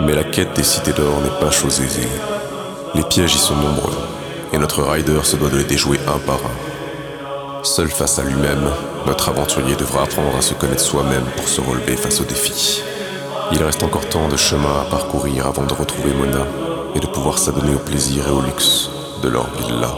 Mais la quête des cités d'or n'est pas chose aisée. Les pièges y sont nombreux, et notre rider se doit de les déjouer un par un. Seul face à lui-même, notre aventurier devra apprendre à se connaître soi-même pour se relever face aux défis. Il reste encore tant de chemin à parcourir avant de retrouver Mona et de pouvoir s'adonner au plaisir et au luxe de leur villa.